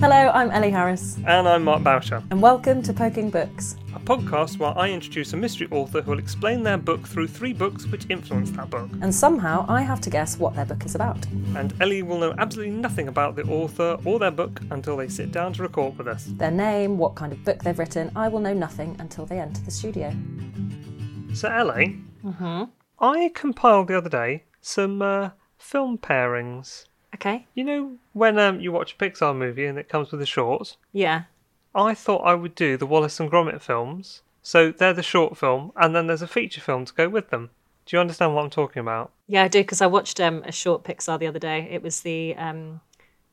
Hello, I'm Ellie Harris, And I'm Mark Boucher, and welcome to Poking Books. a podcast where I introduce a mystery author who will explain their book through three books which influenced that book. And somehow I have to guess what their book is about. And Ellie will know absolutely nothing about the author or their book until they sit down to record with us. Their name, what kind of book they've written, I will know nothing until they enter the studio. So, Ellie, I compiled the other day some uh, film pairings. Okay. You know, when um, you watch a Pixar movie and it comes with a short, Yeah. I thought I would do the Wallace and Gromit films. So they're the short film, and then there's a feature film to go with them. Do you understand what I'm talking about? Yeah, I do because I watched um, a short Pixar the other day. It was the um,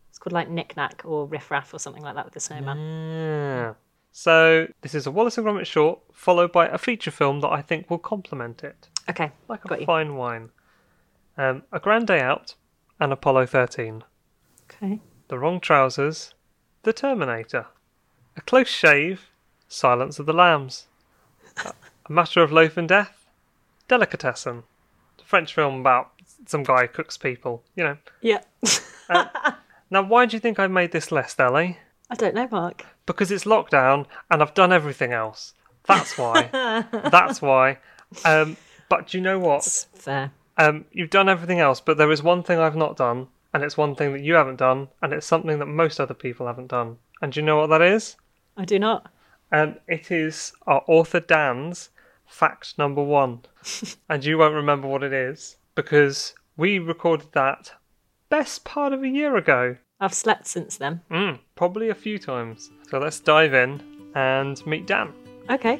it's called like Knick Knack or Riff Raff or something like that with the snowman. Yeah. So this is a Wallace and Gromit short, followed by a feature film that I think will complement it, Okay, like a fine wine. Um, a Grand Day Out, and Apollo 13. Okay, The Wrong Trousers, The Terminator. A Close Shave, Silence of the Lambs. A, Matter of Loaf and Death, Delicatessen. A French film about some guy who cooks people. You know. yeah. Now, why do you think I made this list, Ellie? I don't know, Mark. because it's lockdown and I've done everything else. That's why. That's why. Um, but do you know what? It's fair. Um, you've done everything else, but there is one thing I've not done, and it's one thing that you haven't done, and it's something that most other people haven't done. And do you know what that is? I do not. Um, it is our author Dan's fact number one. and you won't remember what it is because we recorded that best part of a year ago. I've slept since then. Mm, probably a few times. So let's dive in and meet Dan. Okay.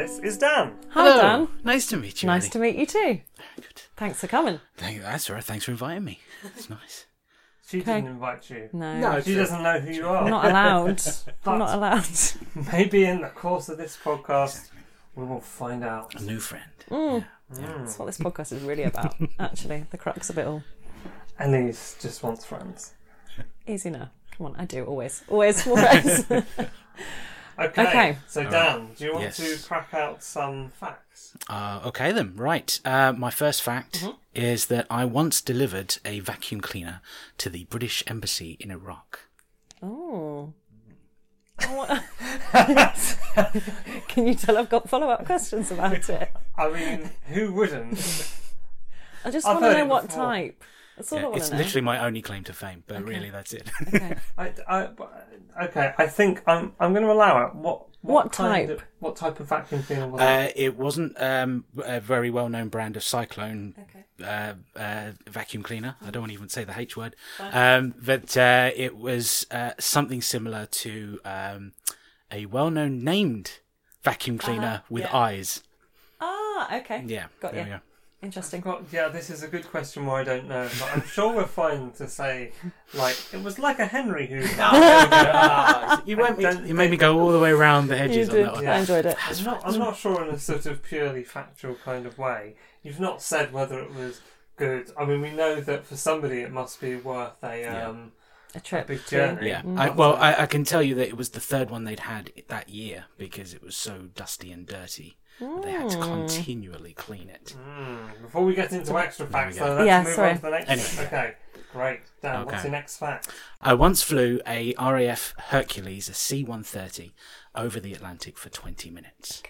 This is Dan. Hi, Hello. Dan. Nice to meet you. Nice Ellie. to meet you too. Good. Thanks for coming. Thank you. That's all right. Thanks for inviting me. It's nice. She Okay. didn't invite you. No, She doesn't know who you are. I'm not allowed. I'm not allowed. Maybe in the course of this podcast, we will find out. A new friend. Mm. That's what this podcast is really about, actually. The crux of it all. Ellie's just wants friends. Easy now. Come on, I do always. Always for friends. Okay. Okay. So Dan, do you want Yes. to crack out some facts? Uh, okay then. Right. Uh, my first fact Mm-hmm. is that I once delivered a vacuum cleaner to the British Embassy in Iraq. Oh. Can you tell I've got follow up questions about it? I mean, who wouldn't? I just I've want to know what before. type. That's all I Yeah, want it's know. literally my only claim to fame, but really that's it. Okay. I, I, okay, I think I'm. I'm going to allow it. What? What kind type? Of, what type of vacuum cleaner was it? Uh, it wasn't um, a very well-known brand of Cyclone Okay. uh, uh, vacuum cleaner. I don't want to even say the H word, um, but uh, it was uh, something similar to um, a well-known named vacuum cleaner with Uh-huh. yeah. eyes. Ah, okay. Yeah, Got there you. We go. Interesting. Well, yeah, this is a good question where I don't know, but I'm sure we're fine to say, like, it was like a Henry who. Ah, you, went me, you made me go all the way around the You hedges on that one. Yeah. I enjoyed it. I'm not, I'm not sure in a sort of purely factual kind of way. You've not said whether it was good. I mean, we know that for somebody it must be worth a Yeah. um, A trip. big journey. Yeah, Mm. I, well, I, I can tell you that it was the third one they'd had that year because it was so dusty and dirty. that They had to Mm. continually clean it. Mm, Before we get into extra facts, go. though, let's Yeah, move sorry. on to the next. Anyway. Okay, great. Dan, what's Okay. your next fact? I once flew a RAF Hercules, a C-130, over the Atlantic for 20 minutes.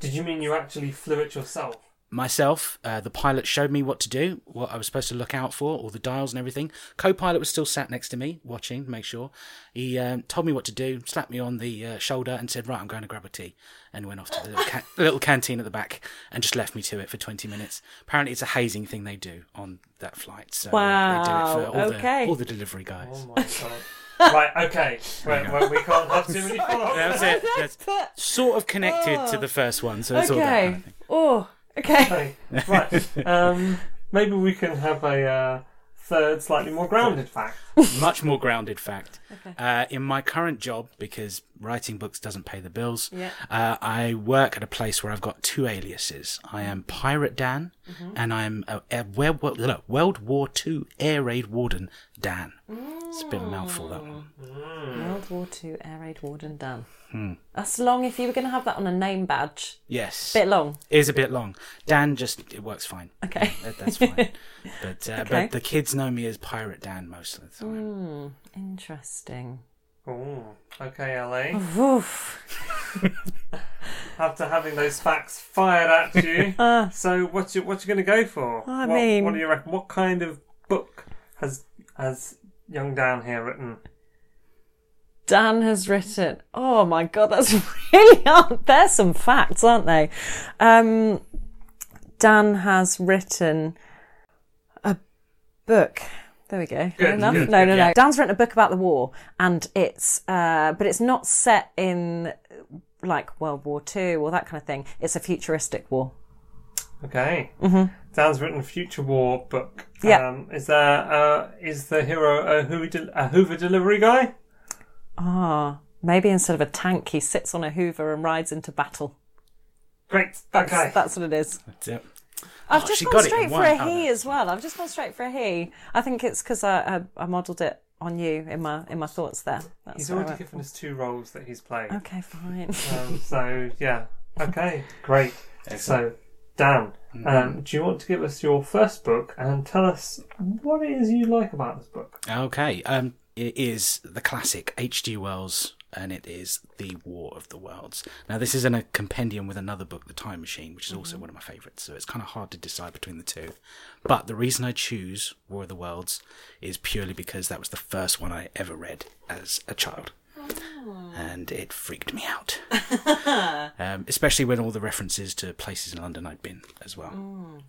Did you mean you actually flew it yourself? Myself, uh, the pilot showed me what to do, what I was supposed to look out for, all the dials and everything. Co-pilot was still sat next to me, watching, to make sure. He um, told me what to do, slapped me on the uh, shoulder, and said, "Right, I'm going to grab a tea," and went off to the little, ca- little canteen at the back, and just left me to it for 20 minutes. Apparently, it's a hazing thing they do on that flight, so uh, they do Wow, it for all, okay. the, all the delivery guys. Oh my god. right, okay. Wait, wait, we can't have too many follow Yeah, that's it. That's sort of connected to the first one, so it's all that kind Okay. of thing. Oh, okay. Right. Um, maybe we can have a uh, third, slightly more grounded fact. much more grounded fact. Uh, in my current job, because writing books doesn't pay the bills, Yeah. uh, I work at a place where I've got two aliases. I am Pirate Dan, and I'm a, a World, War- World War II air raid warden Dan. It's a bit of a mouthful that one. World War Two Air Raid Warden Dan. Hmm. That's long. If you were going to have that on a name badge, Yes, bit long. it is a bit long. Dan just it works fine. Okay. That, that's fine. But uh, Okay. but the kids know me as Pirate Dan most of the time. Hmm. Interesting. Ooh. Okay, Ellie. Oof. After having those facts fired at you, so what you what you going to go for? I what, mean- what do you reckon? What kind of book has has young Dan here written? Dan has written. Oh my god, that's really hard. There's some facts, aren't they? Um, Dan has written a book. There we go. Good, Fair enough. good, no, good, no, yeah. no. Dan's written a book about the war, and it's uh, but it's not set in like World War Two or that kind of thing. It's a futuristic war. Okay. Mm-hmm. Dan's written a future war book. Yeah. Um, is there uh, is the hero a Hoover, del- a Hoover delivery guy? Ah, maybe instead of a tank, he sits on a Hoover and rides into battle. Great. That's, okay. that's what it is. That's it. I've Oh, just gone got it in straight for one. a Oh, he no. as well. I've just gone straight for a he. I think it's because I, I I modelled it on you in my in my thoughts there. That's He's where I already given us two roles that he's played. Okay, fine. Um, so yeah. Okay. Great. So Dan, um, do you want to give us your first book and tell us what it is you like about this book? Okay. Um, it is the classic H.G. Wells, and it is The War of the Worlds. Now, this is in a compendium with another book, The Time Machine, which is also one of my favourites, so it's kind of hard to decide between the two. But the reason I choose War of the Worlds is purely because that was the first one I ever read as a child. And it freaked me out. um, especially when all the references to places in London I'd been as well.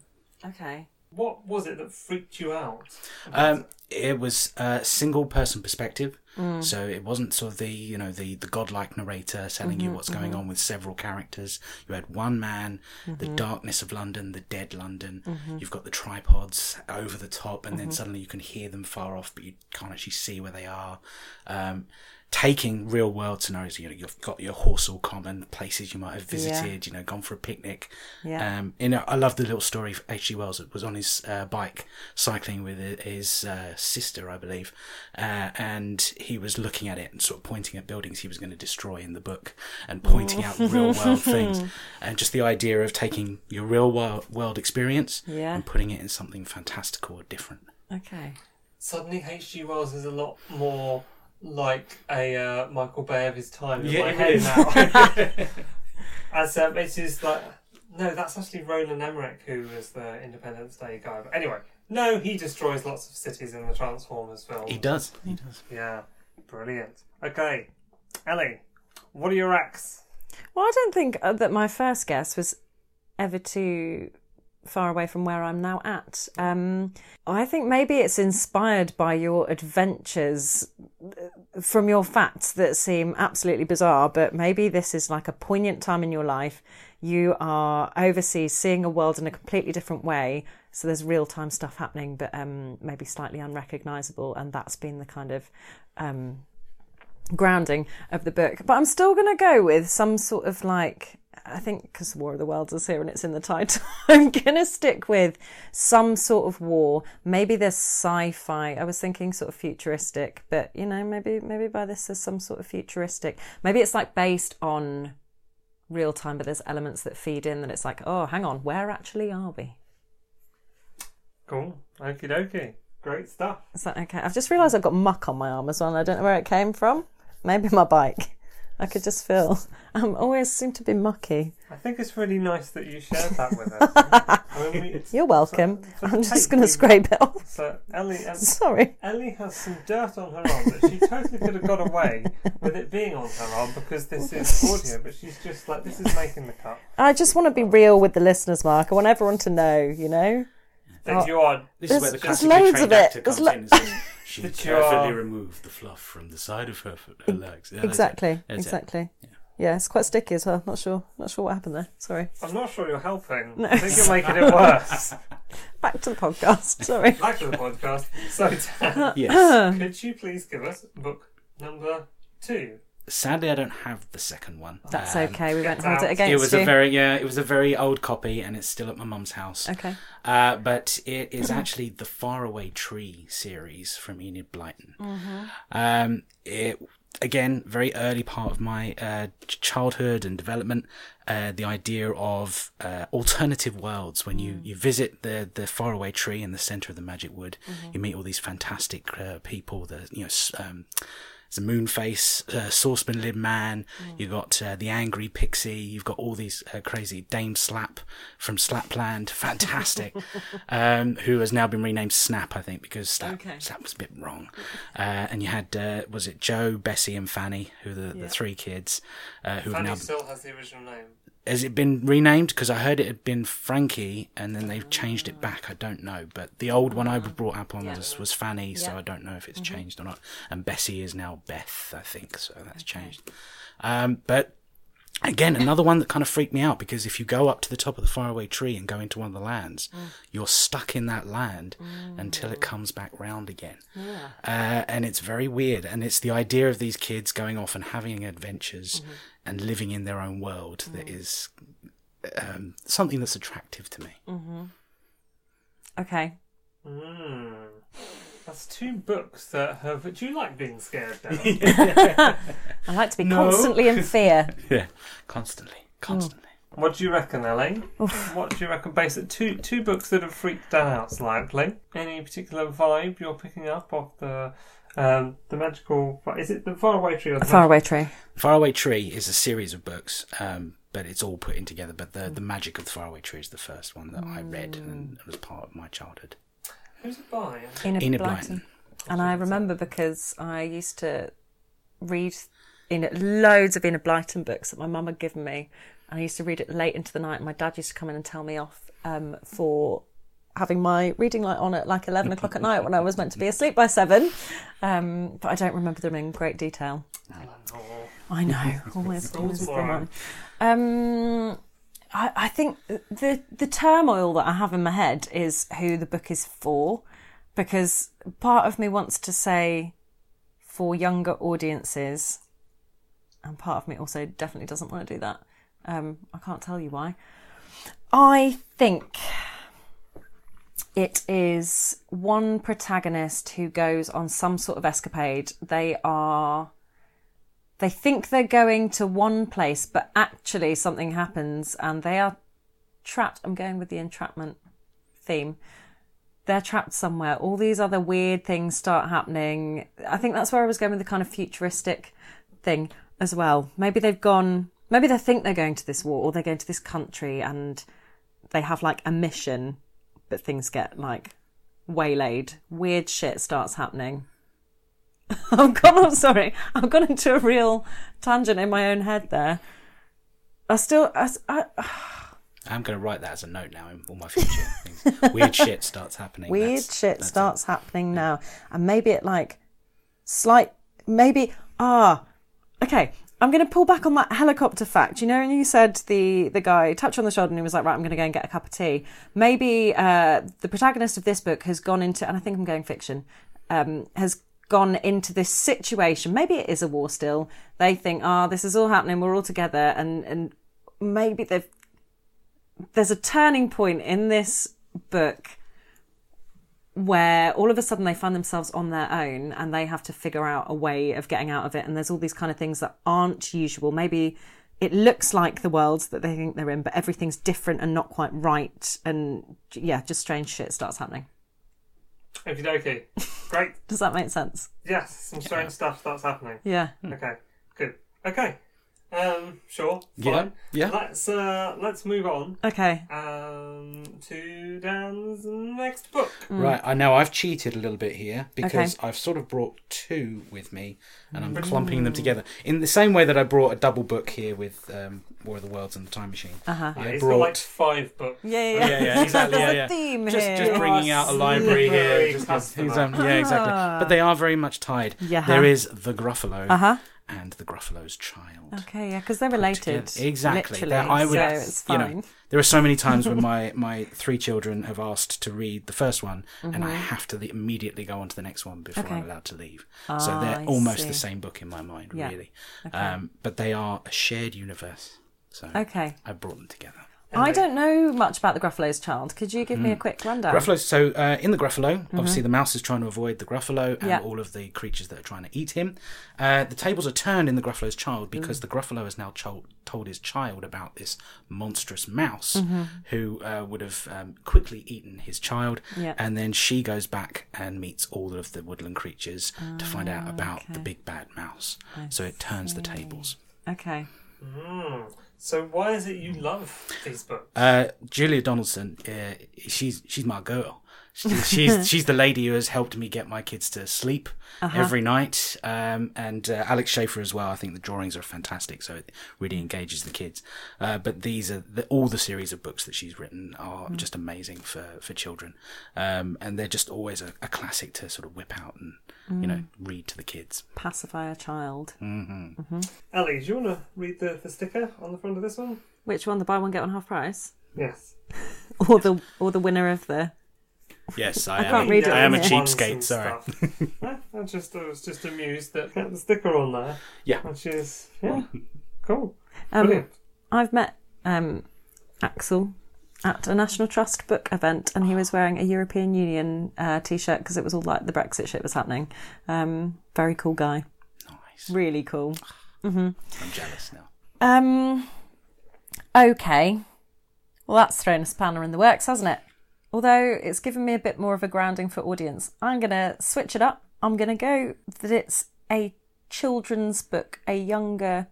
okay. What was it that freaked you out? Um, it was a single person perspective, mm. so it wasn't sort of the you know the the godlike narrator telling you mm-hmm, what's going mm-hmm. on with several characters. You had one man, the mm-hmm. darkness of London, the dead London. You've got the tripods over the top, and then suddenly you can hear them far off, but you can't actually see where they are. Um, taking real world scenarios, you know, you've got your horse all Common places you might have visited, you know, gone for a picnic. Yeah. Um, you know, I love the little story of H.G. Wells. Was on his uh, bike cycling with his uh, sister, I believe, uh, and he was looking at it and sort of pointing at buildings he was going to destroy in the book and pointing out real world things. And just the idea of taking your real world, world experience Yeah. and putting it in something fantastical or different. Okay. Suddenly, H.G. Wells is a lot more like a uh, Michael Bay of his time in Yeah, my it head is. now. As um, it is like no, that's actually Roland Emmerich who was the Independence Day guy. But anyway, no, he destroys lots of cities in the Transformers film. He does. He does. Yeah, brilliant. Okay, Ellie, what are your acts? Well, I don't think uh, that my first guess was ever too far away from where I'm now at. Um, I think maybe it's inspired by your adventures uh, from your facts that seem absolutely bizarre, but maybe this is like a poignant time in your life. You are overseas seeing a world in a completely different way. So there's real time stuff happening, but um, maybe slightly unrecognizable. And that's been the kind of um, grounding of the book. But I'm still going to go with some sort of like, I think because War of the Worlds is here and it's in the title, I'm going to stick with some sort of war. Maybe there's sci-fi. I was thinking sort of futuristic, but you know, maybe maybe by this there's some sort of futuristic. Maybe it's like based on real time, but there's elements that feed in that it's like, oh, hang on, where actually are we? Cool, okie dokie, great stuff. Is that okay? I've just realised I've got muck on my arm as well, and I don't know where it came from. Maybe my bike. I could just feel. I'm always seem to be mucky. I think it's really nice that you shared that with us. I mean, we, You're welcome. for the I'm just going to scrape it off. So Ellie, um, Sorry. Ellie has some dirt on her arm that she totally could have got away with it being on her arm because this is audio, but she's just like, this is making the cut. I just want to be real with the listeners, Mark. I want everyone to know, you know? That Oh. you are This There's- is where the there's classically loads trained of it. actor There's comes lo- in and says, she That you carefully are- removed the fluff from the side of her, her legs. Yeah, that's it. Exactly. That's it. exactly. Yeah. it's quite sticky as well. Not sure. Not sure what happened there. Sorry. I'm not sure you're helping. No. I think you're making it worse. Back to the podcast. Sorry. Back to the podcast. So, Dan, Yes. could you please give us book number two? Sadly, I don't have the second one. That's Um, okay. We won't Get hold it against It was you. a very yeah. It was a very old copy, and it's still at my mum's house. okay. Uh, but it is actually the Faraway Tree series from Enid Blyton. Um, it again very early part of my uh, childhood and development. Uh, the idea of uh, alternative worlds when you, you visit the the faraway tree in the center of the magic wood, you meet all these fantastic uh, people. The you know. Um, there's a Moonface, uh, Saucepan Lid Man. You've got uh, the Angry Pixie. You've got all these uh, crazy Dame Slap from Slapland, fantastic, um, who has now been renamed Snap, I think, because Slap, Okay. Slap was a bit wrong. Uh, and you had uh, was it Joe, Bessie, and Fanny, who are the, the three kids, uh, who Fanny now still has the original name. Has it been renamed? Because I heard it had been Frankie, and then they've changed it back. I don't know, but the old one I was brought up on was, was Fanny, so I don't know if it's changed or not. And Bessie is now Beth, I think, so that's changed. Um, but again, another one that kind of freaked me out because if you go up to the top of the faraway tree and go into one of the lands, you're stuck in that land until it comes back round again. Uh, and it's very weird. And it's the idea of these kids going off and having adventures and living in their own world that is um, something that's attractive to me. Okay. Mm. That's two books that have. Do you like being scared now? I like to be No. constantly in fear. Yeah, constantly, constantly. what do you reckon, Ellie? What do you reckon? Based on two two books that have freaked Dan out slightly. Any particular vibe you're picking up of the um, the magical? Is it the faraway tree or the Faraway tree. Faraway Tree is a series of books, um, but it's all put in together. But the, the magic of the Faraway Tree is the first one that I read and it was part of my childhood. Who's it by? Enid, Enid Blyton. Blyton. And I remember because I used to read in loads of Enid Blyton books that my mum had given me, and I used to read it late into the night. And my dad used to come in and tell me off um, for having my reading light on at like eleven o'clock at night when I was meant to be asleep by seven. Um, but I don't remember them in great detail. Oh, I know, always, All the one. Um, I, I think the the turmoil that I have in my head is who the book is for, because part of me wants to say for younger audiences, and part of me also definitely doesn't want to do that. Um, I can't tell you why. I think it is one protagonist who goes on some sort of escapade. They are they think they're going to one place, but actually something happens and they are trapped. I'm going with the entrapment theme. They're trapped somewhere. All these other weird things start happening. I think that's where I was going with the kind of futuristic thing as well. Maybe they've gone, maybe they think they're going to this war or they're going to this country and they have like a mission, but things get like waylaid. Weird shit starts happening. I've gone. I'm sorry. I've gone into a real tangent in my own head there. I still. I, I, I'm going to write that as a note now in all my future things. Weird shit starts happening. weird That's- shit that's it. starts happening now, and maybe it like slight. Maybe ah. Okay. I'm going to pull back on that helicopter fact. You know, and you said the the guy touched on the shoulder and he was like, "Right, I'm going to go and get a cup of tea." Maybe uh, the protagonist of this book has gone into, and I think I'm going fiction, um, has gone into this situation. Maybe it is a war still. They think, "Ah, this is all happening. We're all together," and and maybe they've there's a turning point in this book where all of a sudden they find themselves on their own and they have to figure out a way of getting out of it. And there's all these kind of things that aren't usual. Maybe it looks like the world that they think they're in, but everything's different and not quite right. And yeah, just strange shit starts happening. Okie dokie. Great. Does that make sense? Yes, some strange stuff starts happening. Yeah. Okay, good. Okay, um, sure, Yeah, fine. yeah. Let's uh, let's move on Okay. um, to Dan's next book. Right, I know I've cheated a little bit here because I've sort of brought two with me and I'm clumping them together in the same way that I brought a double book here with um, War of the Worlds and the Time Machine. Uh huh. Yeah, I brought- like five books. Yeah, yeah, Yeah, yeah, exactly. There's yeah, a yeah. theme Just, here. just bringing out a library here. Slippery Just, um, yeah, exactly. But they are very much tied. Yeah. There is the Gruffalo, Uh huh. And The Gruffalo's Child. Okay, yeah, because they're related. Exactly. That I would- so it's you know, there are so many times when my, my three children have asked to read the first one, and I have to immediately go on to the next one before Mm-hmm. Okay. I'm allowed to leave. Ah, so they're I almost see. the same book in my mind, Yeah. really. Um, but they are a shared universe. So Okay. I brought them together. I don't know much about the Gruffalo's child. Could you give me a quick rundown? Gruffalo. So uh, in the Gruffalo, obviously the mouse is trying to avoid the Gruffalo and Mm-hmm. Yeah. all of the creatures that are trying to eat him. Uh, the tables are turned in the Gruffalo's child because Mm. the Gruffalo has now cho- told his child about this monstrous mouse Mm-hmm. who uh, would have um, quickly eaten his child. Yeah. And then she goes back and meets all of the woodland creatures to find Ah, out about the big bad mouse. so it turns the tables. Okay. So why is it you love these books? Uh, Julia Donaldson, uh, she's she's my girl. She, she's she's the lady who has helped me get my kids to sleep Uh-huh. every night, um, and uh, Axel Scheffler as well. I think the drawings are fantastic, so it really engages the kids. Uh, but these are the, all the series of books that she's written are Mm. just amazing for for children, um, and they're just always a, a classic to sort of whip out and you know Mm. read to the kids. Pacify a child. Ellie, do you want to read the, the sticker on the front of this one? Which one? The buy one get one half price, Yes. or the or the winner of the? Yes, I, can't read it I am a cheapskate. Sorry. I just I was just amused that had the sticker on there, Yeah. which is yeah, cool. Um, Brilliant. I've met um, Axel at a National Trust book event, and he was wearing a European Union uh, t-shirt because it was all like the Brexit shit was happening. Um, very cool guy, Nice. really cool. I'm jealous now. Um, okay, well that's thrown a spanner in the works, hasn't it? Although it's given me a bit more of a grounding for audience, I'm gonna switch it up. I'm gonna go that it's a children's book, a younger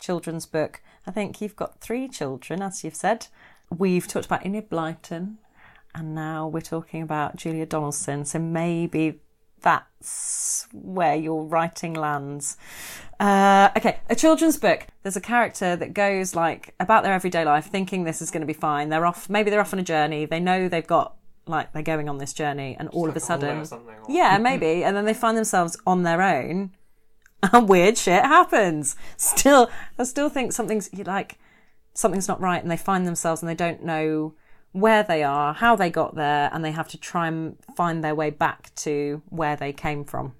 children's book. I think you've got three children, as you've said. We've talked about Enid Blyton, and now we're talking about Julia Donaldson. So maybe that's where your writing lands. Uh, okay, a children's book. There's a character that goes like about their everyday life, thinking this is going to be fine. They're off. Maybe they're off on a journey. They know they've got like they're going on this journey, and all of a sudden, or or- yeah, maybe, and then they find themselves on their own, and weird shit happens. Still, I still think something's like something's not right, and they find themselves and they don't know where they are, how they got there, and they have to try and find their way back to where they came from.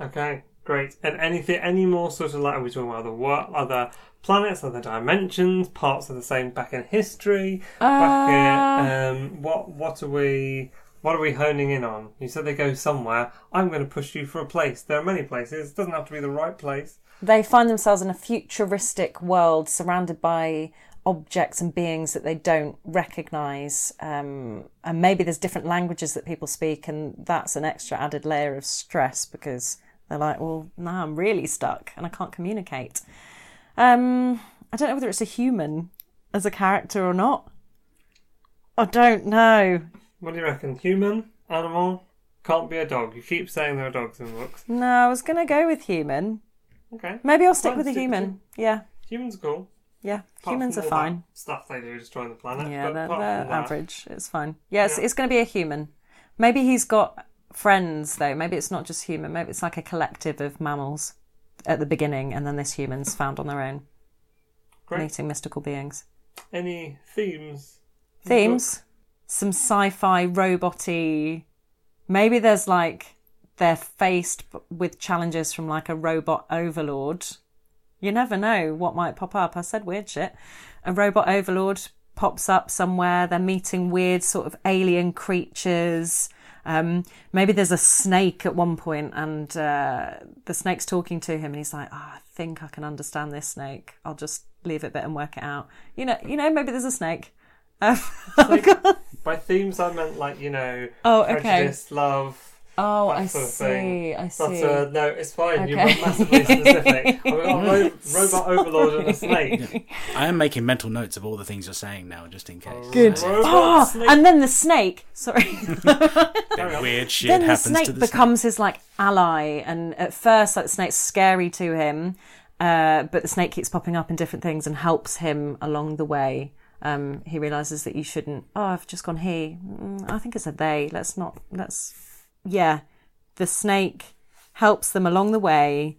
Okay, great. And anything, any more sort of like, are we talking about other what, other planets, other dimensions, parts of the same back in history? back in, um, what, what are we, what are we honing in on? You said they go somewhere. I'm going to push you for a place. There are many places. It doesn't have to be the right place. they find themselves in a futuristic world surrounded by objects and beings that they don't recognize um, and maybe there's different languages that people speak and that's an extra added layer of stress because they're like well now i'm really stuck and i can't communicate. Um, i don't know whether it's a human as a character or not. I don't know. What do you reckon? Human, animal, can't be a dog. You keep saying there are dogs in books. no i was going to go with human. Okay, maybe i'll stick with a with human. yeah. Humans are cool. Yeah Apart humans are all fine Stuff they do destroying the planet. Yeah, but they're, apart they're from that- average. It's fine. Yes, Yeah. it's going to be a human. Maybe he's got friends though. Maybe it's not just human. Maybe it's like a collective of mammals at the beginning, and then this human's found on their own, Great. meeting mystical beings. Any themes? Themes: some sci-fi, roboty. Maybe there's like they're faced with challenges from like a robot overlord. You never know what might pop up. I said weird shit. A robot overlord pops up somewhere. They're meeting weird sort of alien creatures. Um, maybe there's a snake at one point, and uh, the snake's talking to him, and he's like, oh, "I think I can understand this snake. I'll just leave it a bit and work it out." You know, you know, maybe there's a snake. Um, By themes, I meant like you know, Oh, okay. prejudice, love. Oh, that I sort of see. thing. I But see. uh, no, it's fine. You Okay. were massively specific. I've got a ro- robot overlord and a snake. I am making mental notes of all the things you're saying now, just in case. Good. Robot, snake. and then the snake. Sorry. Then weird shit then the happens snake to the becomes his like ally, and at first, like the snake's scary to him, uh, but the snake keeps popping up in different things and helps him along the way. Um, he realizes that you shouldn't. Oh, I've just gone he. Mm, I think it's a they. Let's not. Let's. Yeah, the snake helps them along the way,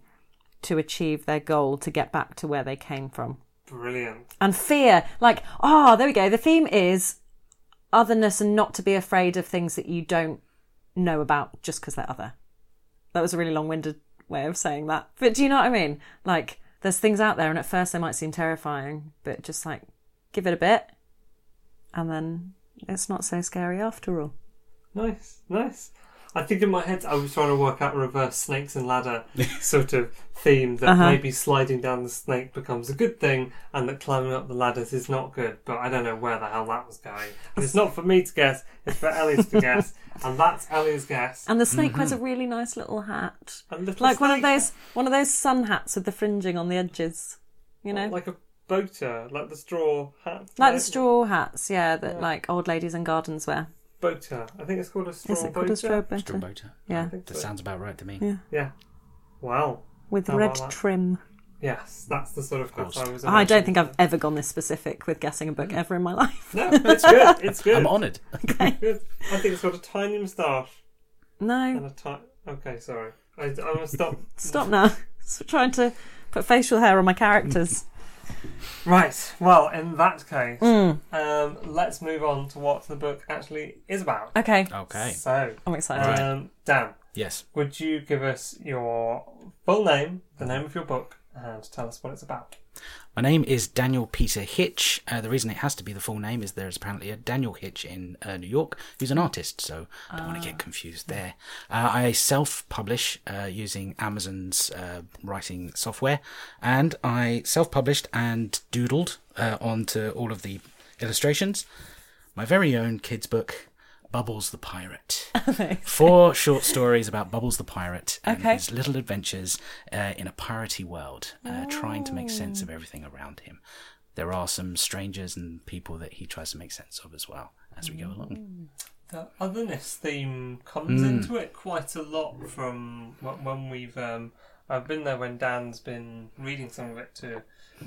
to achieve their goal to get back to where they came from. Brilliant. And fear, like, ah, there we go. The theme is otherness and not to be afraid of things that you don't know about just because they're other. That was a really long winded way of saying that. But do you know what I mean? Like, there's things out there, and at first they might seem terrifying, but just like give it a bit, and then it's not so scary after all. Nice, nice. I think in my head I was trying to work out a reverse snakes and ladder sort of theme that Uh-huh. maybe sliding down the snake becomes a good thing and that climbing up the ladders is not good. But I don't know where the hell that was going. And it's not for me to guess, it's for Ellie's to guess. And that's Ellie's guess. And the snake wears a really nice little hat, A little like one of those one of those sun hats with the fringing on the edges. You know, Like a boater, like the straw hat. like the straw hats, yeah, that like old ladies in gardens wear. Boater. I think it's called a straw Is it called boater. a straw Straw boater? boater. Yeah, That so. sounds about right to me. Yeah. Yeah. Wow. with How red about that? trim. Yes, that's the sort of course. I was. I don't imagining. think I've ever gone this specific with guessing a book mm. ever in my life. No, it's good. It's good. I'm honoured. Good. I think it's got a tiny moustache No, and a tiny. Okay, sorry. I, I'm gonna stop. stop now. Stop trying to put facial hair on my characters. Right. Well, in that case, Mm. um, let's move on to what the book actually is about. Okay, Okay. So, I'm excited. um, Dan, Yes. would you give us your full name, the name of your book, and tell us what it's about? My name is Daniel Peter Hitch. Uh, the reason it has to be the full name is there's apparently a Daniel Hitch in uh, New York who's an artist, so I don't want to get confused there. Uh, I self publish uh, using Amazon's uh, writing software, and I self published and doodled uh, onto all of the illustrations my very own kids' book. Bubbles the Pirate. Four short stories about Bubbles the Pirate and Okay. his little adventures uh, in a piratey world, uh, trying to make sense of everything around him. There are some strangers and people that he tries to make sense of as well as we go along. The otherness theme comes Mm. into it quite a lot from when we've. Um, I've been there when Dan's been reading some of it to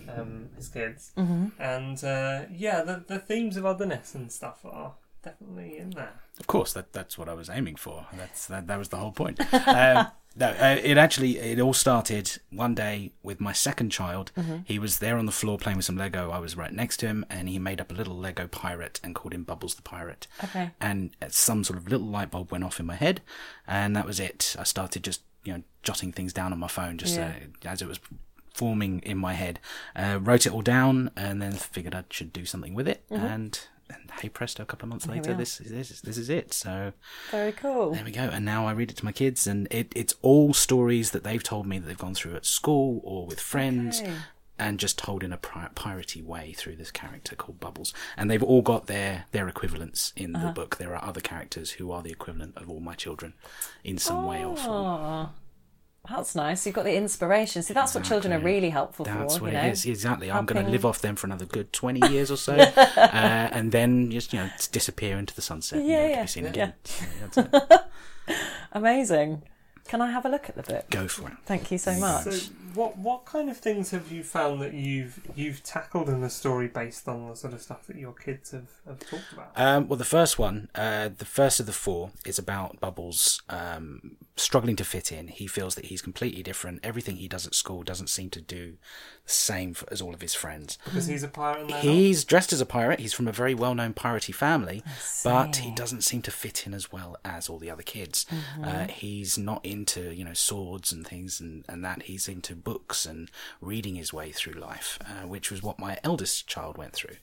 um, his kids, Mm-hmm. and uh, yeah, the the themes of otherness and stuff are definitely in there. Of course, that that's what I was aiming for. That's that, that was the whole point. um, no, uh, it actually it all started one day with my second child. He was there on the floor playing with some Lego. I was right next to him, and he made up a little Lego pirate and called him Bubbles the Pirate. Okay. And some sort of little light bulb went off in my head, and that was it. I started just you know jotting things down on my phone just Yeah. uh, as it was forming in my head. Uh, wrote it all down, and then figured I should do something with it. And, and hey presto, a couple of months later, this is this is this is it. So Very cool. there we go. And now I read it to my kids, and it, it's all stories that they've told me that they've gone through at school or with friends. Okay. And just told in a pi- piratey way through this character called Bubbles, and they've all got their their equivalents in Uh-huh. the book. There are other characters who are the equivalent of all my children, in some way or form. That's nice. You've got the inspiration. See, that's what children are really helpful That's for. what you it know? is. Exactly. I'm going to live off them for another good 20 years or so, uh, and then just, you know, disappear into the sunset. Yeah, never yeah, be seen yeah. again. Yeah, that's. Amazing. Can I have a look at the book? Go for it. Thank you so much. So, what what kind of things have you found that you've you've tackled in the story based on the sort of stuff that your kids have, have talked about? Um, well, the first one, uh, the first of the four, is about Bubbles um, struggling to fit in. He feels that he's completely different. Everything he does at school doesn't seem to do the same for, as all of his friends. Because he's a pirate and they're not? He's dressed as a pirate. He's from a very well-known piratey family, but he doesn't seem to fit in as well as all the other kids. Uh, he's not into you know swords and things and, and that. He's into books and reading his way through life, uh, which was what my eldest child went through.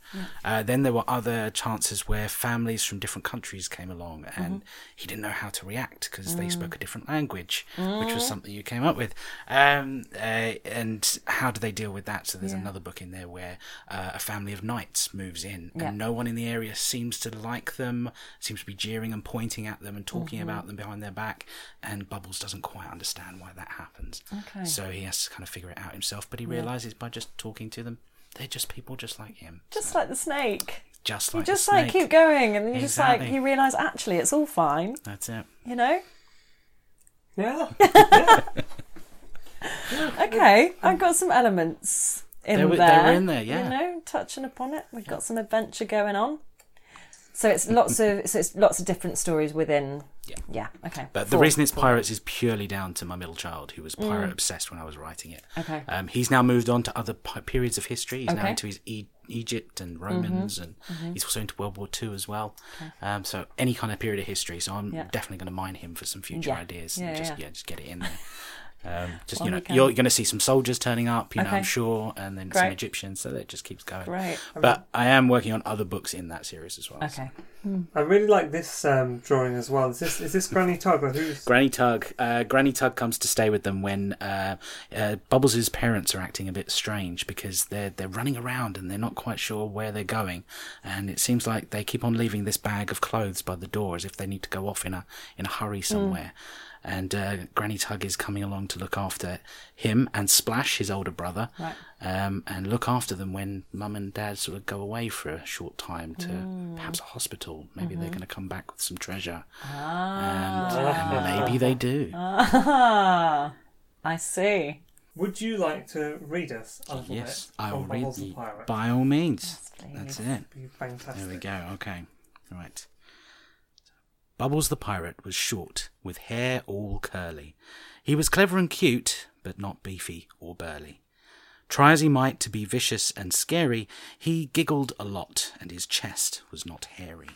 Uh, then there were other chances where families from different countries came along, and he didn't know how to react because they spoke a different language, which was something you came up with. Um, uh, and how do they deal with that? So there's Yeah. another book in there where uh, a family of knights moves in, Yeah. and no one in the area seems to like them, seems to be jeering and pointing at them and talking Mm-hmm. about them behind their back. And Bubbles doesn't quite understand why that happens. Okay. So he has to kind of figure it out himself. But he realizes by just talking to them, they're just people just like him, Just like the snake. just You like just a like keep going, and you just like you realise actually it's all fine. That's it. You know. Yeah. Okay, I've got some elements in They were- they were in there, yeah. You know, touching upon it, we've got some adventure going on. So it's lots of so it's lots of different stories within Yeah. Yeah. Okay. But the reason it's pirates is purely down to my middle child, who was Mm. pirate obsessed when I was writing it. Okay. Um, he's now moved on to other pi- periods of history. He's now Okay. Mm-hmm. into his e- Egypt and Romans, and he's also into World War Two as well. Um, so any kind of period of history. So I'm Yeah. definitely going to mine him for some future Yeah. ideas. Yeah, and just yeah. just get it in there. Um, just Well, you know, you're going to see some soldiers turning up. You know, Okay. I'm sure, and then some Egyptians. So that just keeps going. Great. But I am working on other books in that series as well. Okay. I really like this um, drawing as well. Is this is this Granny Tug or who's? Granny Tug. Uh, Granny Tug comes to stay with them when uh, uh, Bubbles' parents are acting a bit strange because they're they're running around and they're not quite sure where they're going, and it seems like they keep on leaving this bag of clothes by the door as if they need to go off in a in a hurry somewhere. And uh, Granny Tug is coming along to look after him and Splash, his older brother, Right. um, and look after them when Mum and Dad sort of go away for a short time to perhaps a hospital. Maybe they're going to come back with some treasure, and, and maybe they do. Ah, I see. Would you like to read us a little Yes, bit I will read Bubbles the the by all means. please. That's it. Be fantastic. There we go. Okay. Right. Bubbles the pirate was short, with hair all curly. He was clever and cute, but not beefy or burly. Try as he might to be vicious and scary, he giggled a lot, and his chest was not hairy.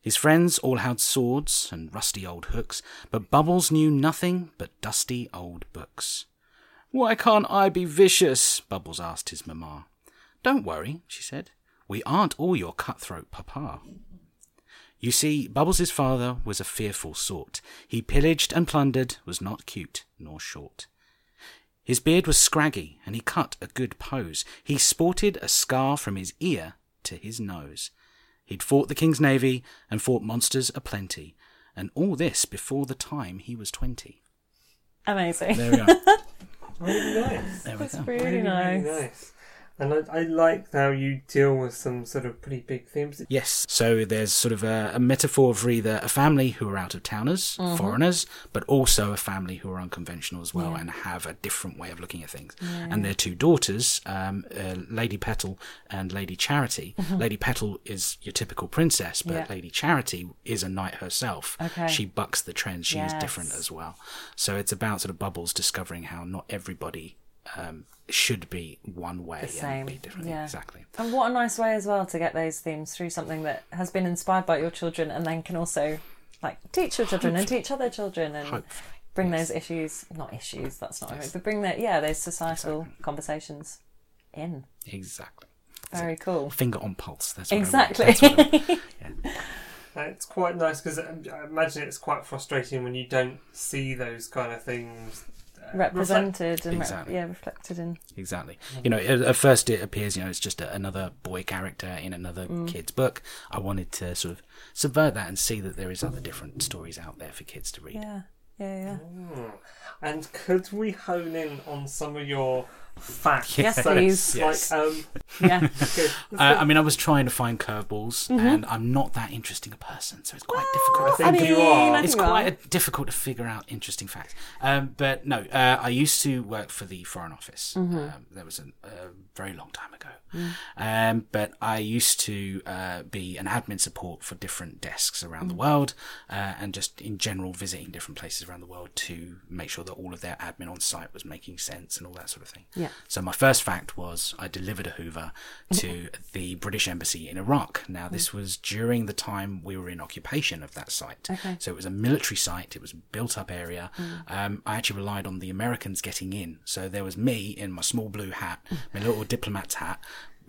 His friends all had swords and rusty old hooks, but Bubbles knew nothing but dusty old books. Why can't I be vicious? Bubbles asked his mamma. Don't worry, she said. We aren't all your cutthroat papa. You see, Bubbles' father was a fearful sort. He pillaged and plundered, was not cute nor short. His beard was scraggy, and he cut a good pose. He sported a scar from his ear to his nose. He'd fought the King's Navy and fought monsters aplenty, and all this before the time he was twenty. Amazing. There we go. Really nice. There we That's go. really, Really, nice. really nice. And I, I like how you deal with some sort of pretty big themes. Yes, so there's sort of a, a metaphor for either a family who are out of towners, Mm-hmm. foreigners, but also a family who are unconventional as well and have a different way of looking at things. And their two daughters, um, uh, Lady Petal and Lady Charity. Lady Petal is your typical princess, but Mm-hmm. Yeah. Lady Charity is a knight herself. Okay. She bucks the trends. She is different as well. So it's about sort of Bubbles discovering how not everybody um, should be one way The and be same, different. yeah. Exactly. And what a nice way as well to get those themes through something that has been inspired by your children and then can also like teach your children and teach other children and Hopefully. bring those issues not issues, that's not right, but bring that yeah, those societal conversations in. Exactly. Very cool. Finger on pulse. That's what I Exactly. That's what I want. Uh, It's quite nice because I imagine it's quite frustrating when you don't see those kind of things reflect- Represented and re- yeah, reflected in Exactly. You know, at, at first it appears, you know, it's just a, another boy character in another Mm. kid's book. I wanted to sort of subvert that and see that there is other different stories out there for kids to read. yeah. Yeah, yeah. Hmm. And could we hone in on some of your facts? Yes, please. Yes. Like, um, Yeah. good. Uh, I mean, I was trying to find curveballs, Mm-hmm. and I'm not that interesting a person, so it's quite difficult. to I think I you are. It's quite a, difficult to figure out interesting facts. Um, but no, uh, I used to work for the Foreign Office. Mm-hmm. Um, that was a, a very long time ago. Mm. Um, but I used to uh, be an admin support for different desks around Mm. the world, uh, and just in general visiting different places around the world to make sure that all of their admin on site was making sense and all that sort of thing. Yeah. So my first fact was I delivered a Hoover to the British Embassy in Iraq. Now this was during the time we were in occupation of that site. Okay. So it was a military site. It was a built-up area. Um, I actually relied on the Americans getting in. So there was me in my small blue hat, my little diplomat's hat.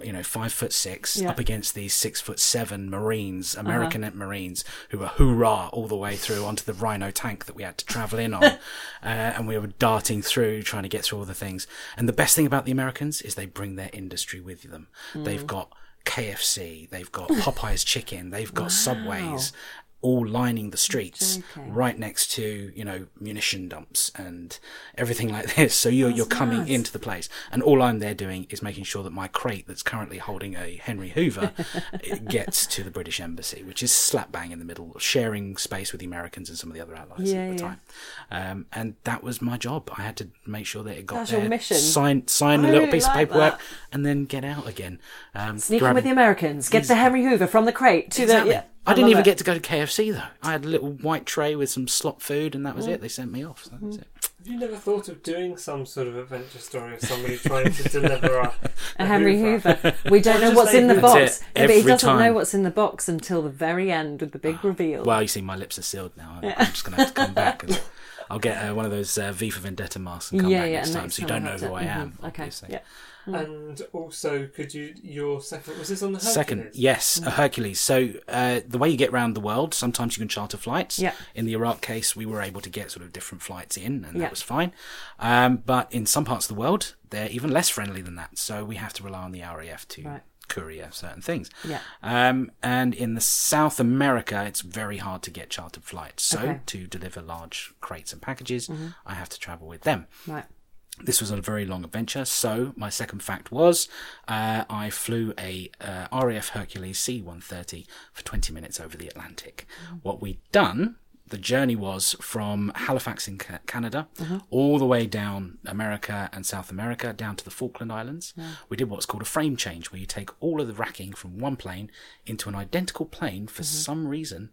You know, five foot six, Yeah. up against these six foot seven Marines, American Marines, who were hoorah all the way through onto the Rhino tank that we had to travel in on, uh, and we were darting through trying to get through all the things. And the best thing about the Americans is they bring their industry with them. They've got KFC, they've got Popeye's chicken, they've got Subways, all lining the streets joking. right next to you know munition dumps and everything like this so you're you're coming mad. into the place and all I'm there doing is making sure that my crate that's currently holding a Henry Hoover gets to the British embassy which is slap bang in the middle sharing space with the Americans and some of the other allies Yeah, at the yeah. time um, and that was my job I had to make sure that it got That's there your mission. sign sign I a little really piece like of paperwork that. and then get out again um, Sneaking grab- with the Americans. Get the Henry Hoover from the crate to Exactly. the yeah. I didn't even it. get to go to KFC though. I had a little white tray with some slot food, and that Mm. was it. They sent me off. So that was it. Have you never thought of doing some sort of adventure story of somebody trying to deliver a, A Henry Hoover? Hoover. We don't know what's in the box, That's Yeah, but he doesn't know what's in the box until the very end with the big reveal. Well, you see, my lips are sealed now. I'm, I'm just going to have to come back. And I'll get uh, one of those uh, V for Vendetta masks and come yeah, back yeah. next and time, next so you don't know who to- I am. mhm, Okay. Yeah. And also, could you your second was this on the Hercules? Second, yes, a Hercules. So uh, the way you get around the world, sometimes you can charter flights. Yeah. In the Iraq case, we were able to get sort of different flights in, and Yeah. that was fine. Um, but in some parts of the world, they're even less friendly than that. So we have to rely on the RAF to Right. courier certain things. Yeah. Um, and in the South America, it's very hard to get chartered flights. So Okay. Mm-hmm. to deliver large crates and packages, I have to travel with them Right. This was a very long adventure. So my second fact was uh, I flew a uh, RAF Hercules C-130 for 20 minutes over the Atlantic. What we'd done, the journey was from Halifax in Ca- Canada all the way down America and South America down to the Falkland Islands. We did what's called a frame change, where you take all of the racking from one plane into an identical plane for some reason,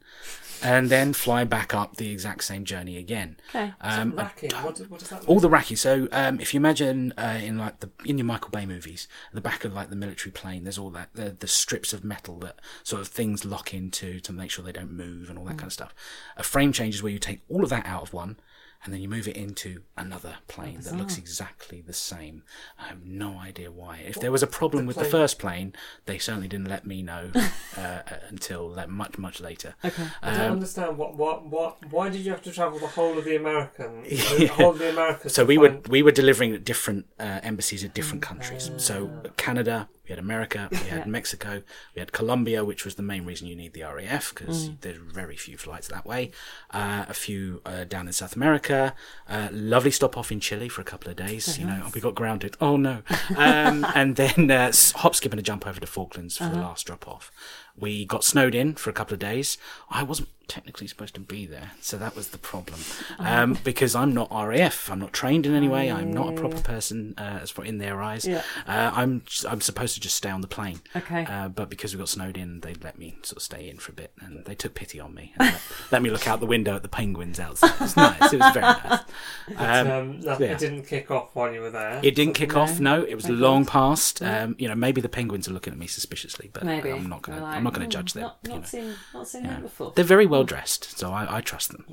and then fly back up the exact same journey again. Okay. Um, I Racking. What, what does that mean? all the racking. So um, if you imagine uh, in like the in your Michael Bay movies, the back of like the military plane, there's all that the, the strips of metal that sort of things lock into to make sure they don't move and all that kind of stuff. A frame change is where you take all of that out of one. And then you move it into another plane that looks exactly the same. I have no idea why. If there was a problem with the first plane, they certainly didn't let me know uh, until like, much, much later. Okay. I Um, don't understand what, what, what. Why did you have to travel the whole of the American, the whole of the Americas? So we were we were delivering at different uh, embassies at different countries. So Canada, we had America, we had Mexico, we had Colombia, which was the main reason you need the RAF because there's very few flights that way. Uh, a few uh, down in South America. Uh, lovely stop off in Chile for a couple of days. You know, we got grounded. Oh no! Um, and then uh, hop, skip, and a jump over to Falklands for the last drop off. We got snowed in for a couple of days. I wasn't technically supposed to be there, so that was the problem. Um, because I'm not RAF, I'm not trained in any way. I'm not a proper person uh, as far in their eyes. Yeah. Uh, I'm I'm supposed to just stay on the plane. Okay. Uh, but because we got snowed in, they let me sort of stay in for a bit, and they took pity on me and let, let me look out the window at the penguins outside. It was nice. It was very nice. Um, Um, no, yeah. It didn't kick off while you were there. it didn't kick off. No, it was long past. Um, you know, maybe the penguins are looking at me suspiciously, but Maybe. I'm not. They're I'm not gonna "Hmm, judge them. Not, you know. seen, not seen that before. They're very well dressed, so I, I trust them,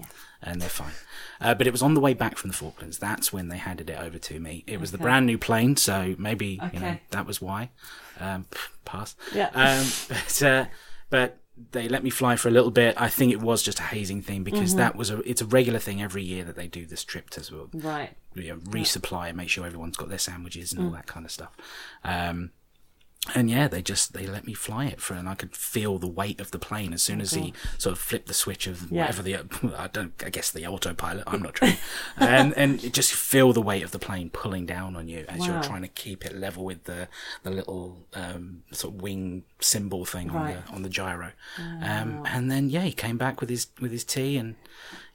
and they're fine. Uh, but it was on the way back from the Falklands. That's when they handed it over to me. It was the brand new plane, so maybe you know that was why. Um, pass. Yeah. Um, but uh, but they let me fly for a little bit. I think it was just a hazing thing because Mm-hmm. that was a. It's a regular thing every year that they do this trip to sort of Right. you know, resupply and make sure everyone's got their sandwiches and all Mm. that kind of stuff. Um, and yeah, they just they let me fly it for, and I could feel the weight of the plane as soon as he sort of flipped the switch of Yeah. whatever the I don't I guess the autopilot. I'm not trained, and and just feel the weight of the plane pulling down on you as Wow. you're trying to keep it level with the the little um, sort of wing symbol thing on the on the gyro. Um, and then yeah, he came back with his with his tea and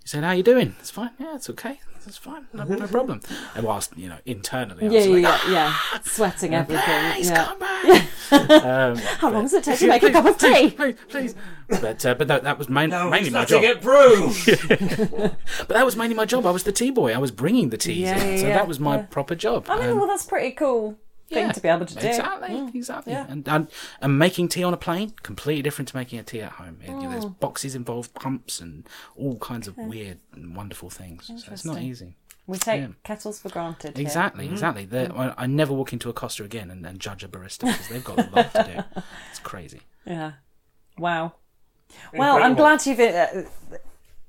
he said, "How you doing?" It's fine. Yeah, it's okay. That's fine. No, no problem. And whilst you know internally, I Yeah, was yeah, like, yeah, yeah. Sweating everything. Please Yeah. come back. um, How long does it take to make a cup of tea? please, please. But uh, but that, that was main, No, mainly he's my letting job. it brew. But that was mainly my job. I was the tea boy. I was bringing the teas Yeah, in, yeah, so yeah, that was my yeah. proper job. I mean, Um, well, that's pretty cool thing yeah, to be able to do. Exactly, exactly. yeah. And, and and making tea on a plane completely different to making a tea at home. You know, Mm. There's boxes involved, pumps, and all kinds of weird and wonderful things. So it's not easy. We take Yeah. kettles for granted. here. Exactly, exactly. I, I never walk into a Costa again and, and judge a barista because they've got a lot to do. It's crazy. Yeah. Wow. Well, I'm glad you've. Uh,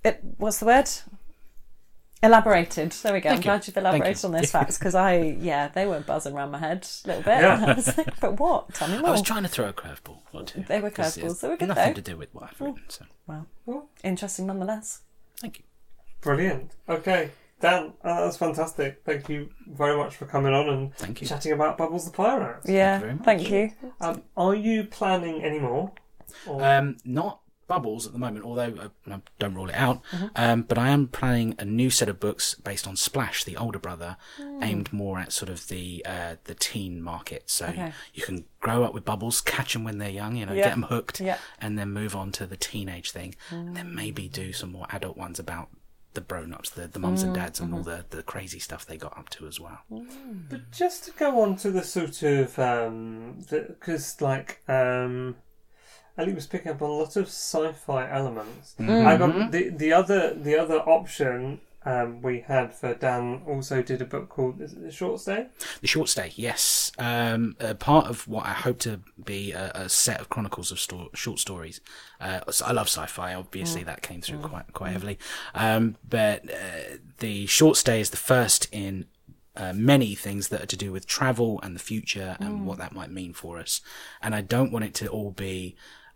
uh, what's the word? Elaborated. There we go. I'm you. glad you've elaborated you. on those facts because I, yeah, they were buzzing around my head a little bit. Yeah. And I was like, but what? Tell me more. I was trying to throw a curveball or two. They were 'cause curveballs. it's They were good, Nothing though. to do with what I've written. So Wow. Interesting nonetheless. thank you. Brilliant. Okay, Dan, uh, that's fantastic. Thank you very much for coming on and Thank you. chatting about Bubbles the Fire Ants. Yeah. very much. Thank you. Um, are you planning any more? Or- Um, not Bubbles at the moment, although uh, I don't rule it out. Um, but I am planning a new set of books based on Splash, the older brother, aimed more at sort of the uh, the teen market. So Okay. you can grow up with Bubbles, catch them when they're young, you know, Yeah. get them hooked, Yeah. and then move on to the teenage thing, and then maybe do some more adult ones about the grown-ups, the, the mums and dads, and all the, the crazy stuff they got up to as well. But just to go on to the sort of because like um, Ellie was picking up on a lot of sci-fi elements. I got the the other the other option um, we had for Dan also did a book called is it The Short Stay. The short stay, yes. Um, uh, part of what I hope to be a, a set of chronicles of sto- short stories. Uh, so I love sci-fi. Obviously, that came through quite quite heavily. Um, but uh, the short stay is the first in uh, many things that are to do with travel and the future and what that might mean for us. And I don't want it to all be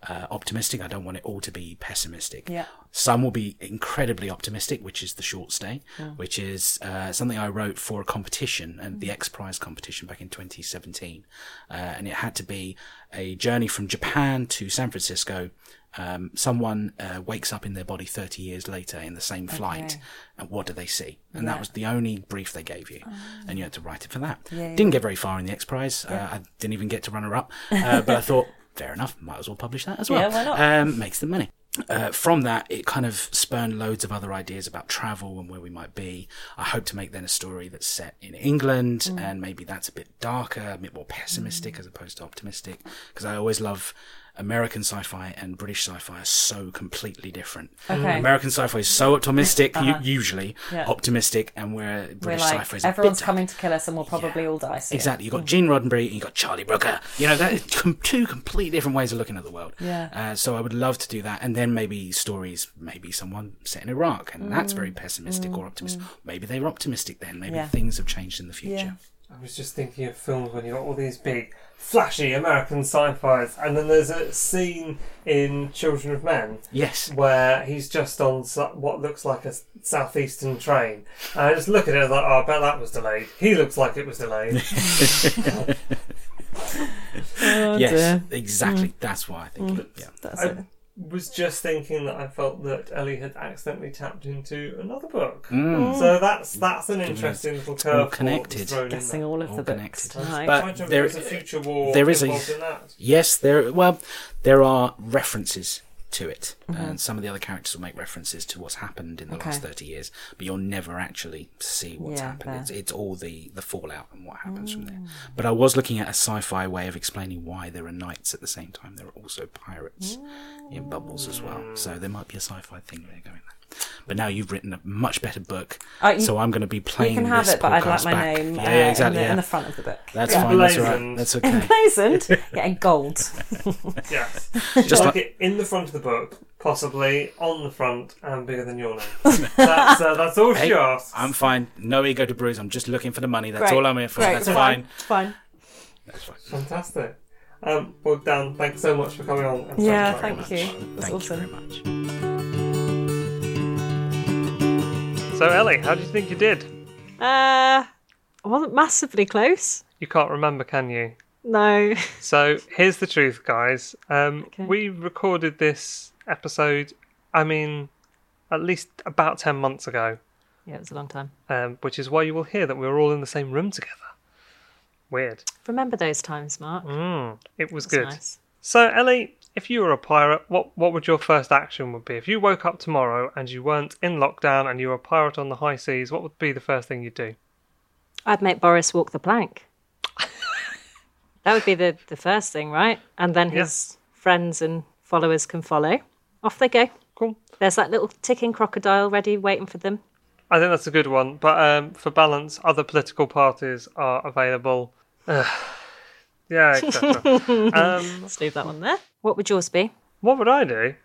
uh, optimistic. I don't want it all to be pessimistic. Yeah. Some will be incredibly optimistic, which is the short stay, which is uh, something I wrote for a competition and the X Prize competition back in 2017. Uh, and it had to be a journey from Japan to San Francisco. Um, someone uh, wakes up in their body 30 years later in the same flight, Okay. and what do they see? And Yeah. that was the only brief they gave you, and you had to write it for that. Yeah, Didn't get very far in the X Prize. Uh, I didn't even get to runner up, uh, but I thought, fair enough, might as well publish that as well. Yeah, why not? Um, makes the money. Uh, from that, it kind of spurned loads of other ideas about travel and where we might be. I hope to make then a story that's set in England, Mm. and maybe that's a bit darker, a bit more pessimistic as opposed to optimistic. Because I always love American sci-fi and British sci-fi are so completely different. Okay. American sci-fi is so optimistic, u- usually Yeah. optimistic, and where We're British like, sci-fi is everyone's coming to kill us and we'll probably Yeah. all die soon. Exactly. You've got Gene Roddenberry and you've got Charlie Brooker. You know, that is two completely different ways of looking at the world. Yeah. Uh, so I would love to do that. And then maybe stories, maybe someone set in Iraq, and that's very pessimistic or optimistic. Maybe they were optimistic then. Maybe Mm. Yeah. things have changed in the future. I was just thinking of films when you've got all these big, flashy American sci-fis, and then there's a scene in Children of Men Yes. where he's just on so- what looks like a southeastern train. And I just look at it and like, oh, I bet that was delayed. He looks like it was delayed. Oh, yes. dear. Exactly. Mm. That's why I think. it- mm. yeah. That's I it. Was just thinking that I felt that Ellie had accidentally tapped into another book. Mm. So that's that's an interesting little curve. all connected. thrown Guessing all of All the books connected. tonight. But there- there is a future war there is a- involved in that. Yes, there. Well, there are references to it, Mm-hmm. and some of the other characters will make references to what's happened in the Okay. last thirty years, but you'll never actually see what's Yeah, happened. It's, it's all the the fallout and what happens from Mm. there. But I was looking at a sci-fi way of explaining why there are knights at the same time. There are also pirates in Bubbles as well, so there might be a sci-fi thing there going there. But now you've written a much better book, Uh, you- so I'm going to be playing. You playing can have this it, but I'd like my back. name Yeah, uh, yeah, exactly. in, the, yeah. in the front of the book. That's Yeah. fine. That's all right. Emblazoned. That's okay. Emblazoned, yeah, in gold. Yes. Just Just like- like it in the front of the book, possibly on the front and bigger than your name. that's, uh, that's all Hey, she asks. I'm fine. No ego to bruise. I'm just looking for the money. That's Great. all I'm here for. Great, That's fine. It's fine. That's fine. Fantastic. Um, well, Dan, thanks so much for coming on. Yeah, thank you. much. That's Thank awesome. you very much. So, Ellie, how do you think you did? Uh, I wasn't massively close. You can't remember, can you? No. So here's the truth, guys. Um, Okay. We recorded this episode, I mean, at least about 10 months ago, Yeah, it was a long time. um, which is why you will hear that we were all in the same room together. Weird. Remember those times, Mark? Mm, it was That's good. nice. So, Ellie, if you were a pirate, what, what would your first action would be? If you woke up tomorrow and you weren't in lockdown and you were a pirate on the high seas, what would be the first thing you'd do? I'd make Boris walk the plank. that would be the, the first thing, right? And then Yeah. his friends and followers can follow. Off they go. Cool. There's that little ticking crocodile ready waiting for them. I think that's a good one. But um, for balance, other political parties are available. Ugh. Yeah, etc. um, Let's leave that one there. What would yours be? what would I do?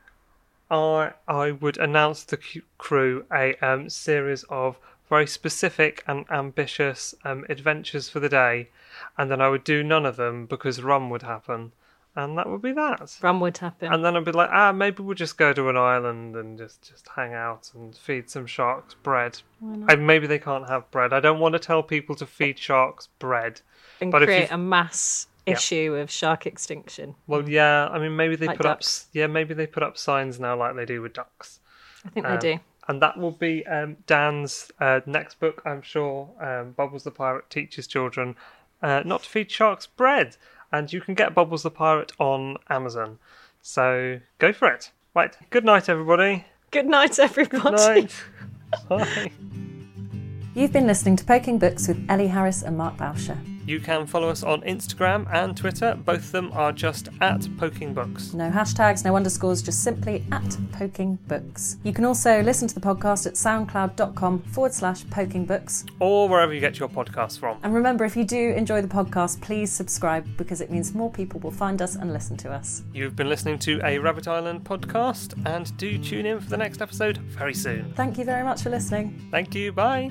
I I would announce the c- crew a um, series of very specific and ambitious um, adventures for the day, and then I would do none of them because rum would happen, and that would be that. Rum would happen. And then I'd be like, ah, maybe we'll just go to an island and just, just hang out and feed some sharks bread. And maybe they can't have bread. I don't want to tell people to feed sharks bread. and but if create you- a mass issue of shark extinction. Well, yeah. I mean, maybe they Like put up. Yeah, maybe they put up signs now, like they do with ducks. I think Um, they do. And that will be um, Dan's uh, next book, I'm sure. Um, Bubbles the Pirate teaches children uh, not to feed sharks bread. And you can get Bubbles the Pirate on Amazon. So go for it. Right. Good night, everybody. Good night, everybody. Good night. Bye. You've been listening to Poking Books with Ellie Harris and Mark Bauscher. You can follow us on Instagram and Twitter. Both of them are just at Poking Books. No hashtags, no underscores, just simply at Poking Books. You can also listen to the podcast at soundcloud.com forward slash poking books. Or wherever you get your podcasts from. And remember, if you do enjoy the podcast, please subscribe because it means more people will find us and listen to us. You've been listening to a Rabbit Island podcast, and do tune in for the next episode very soon. Thank you very much for listening. Thank you. Bye.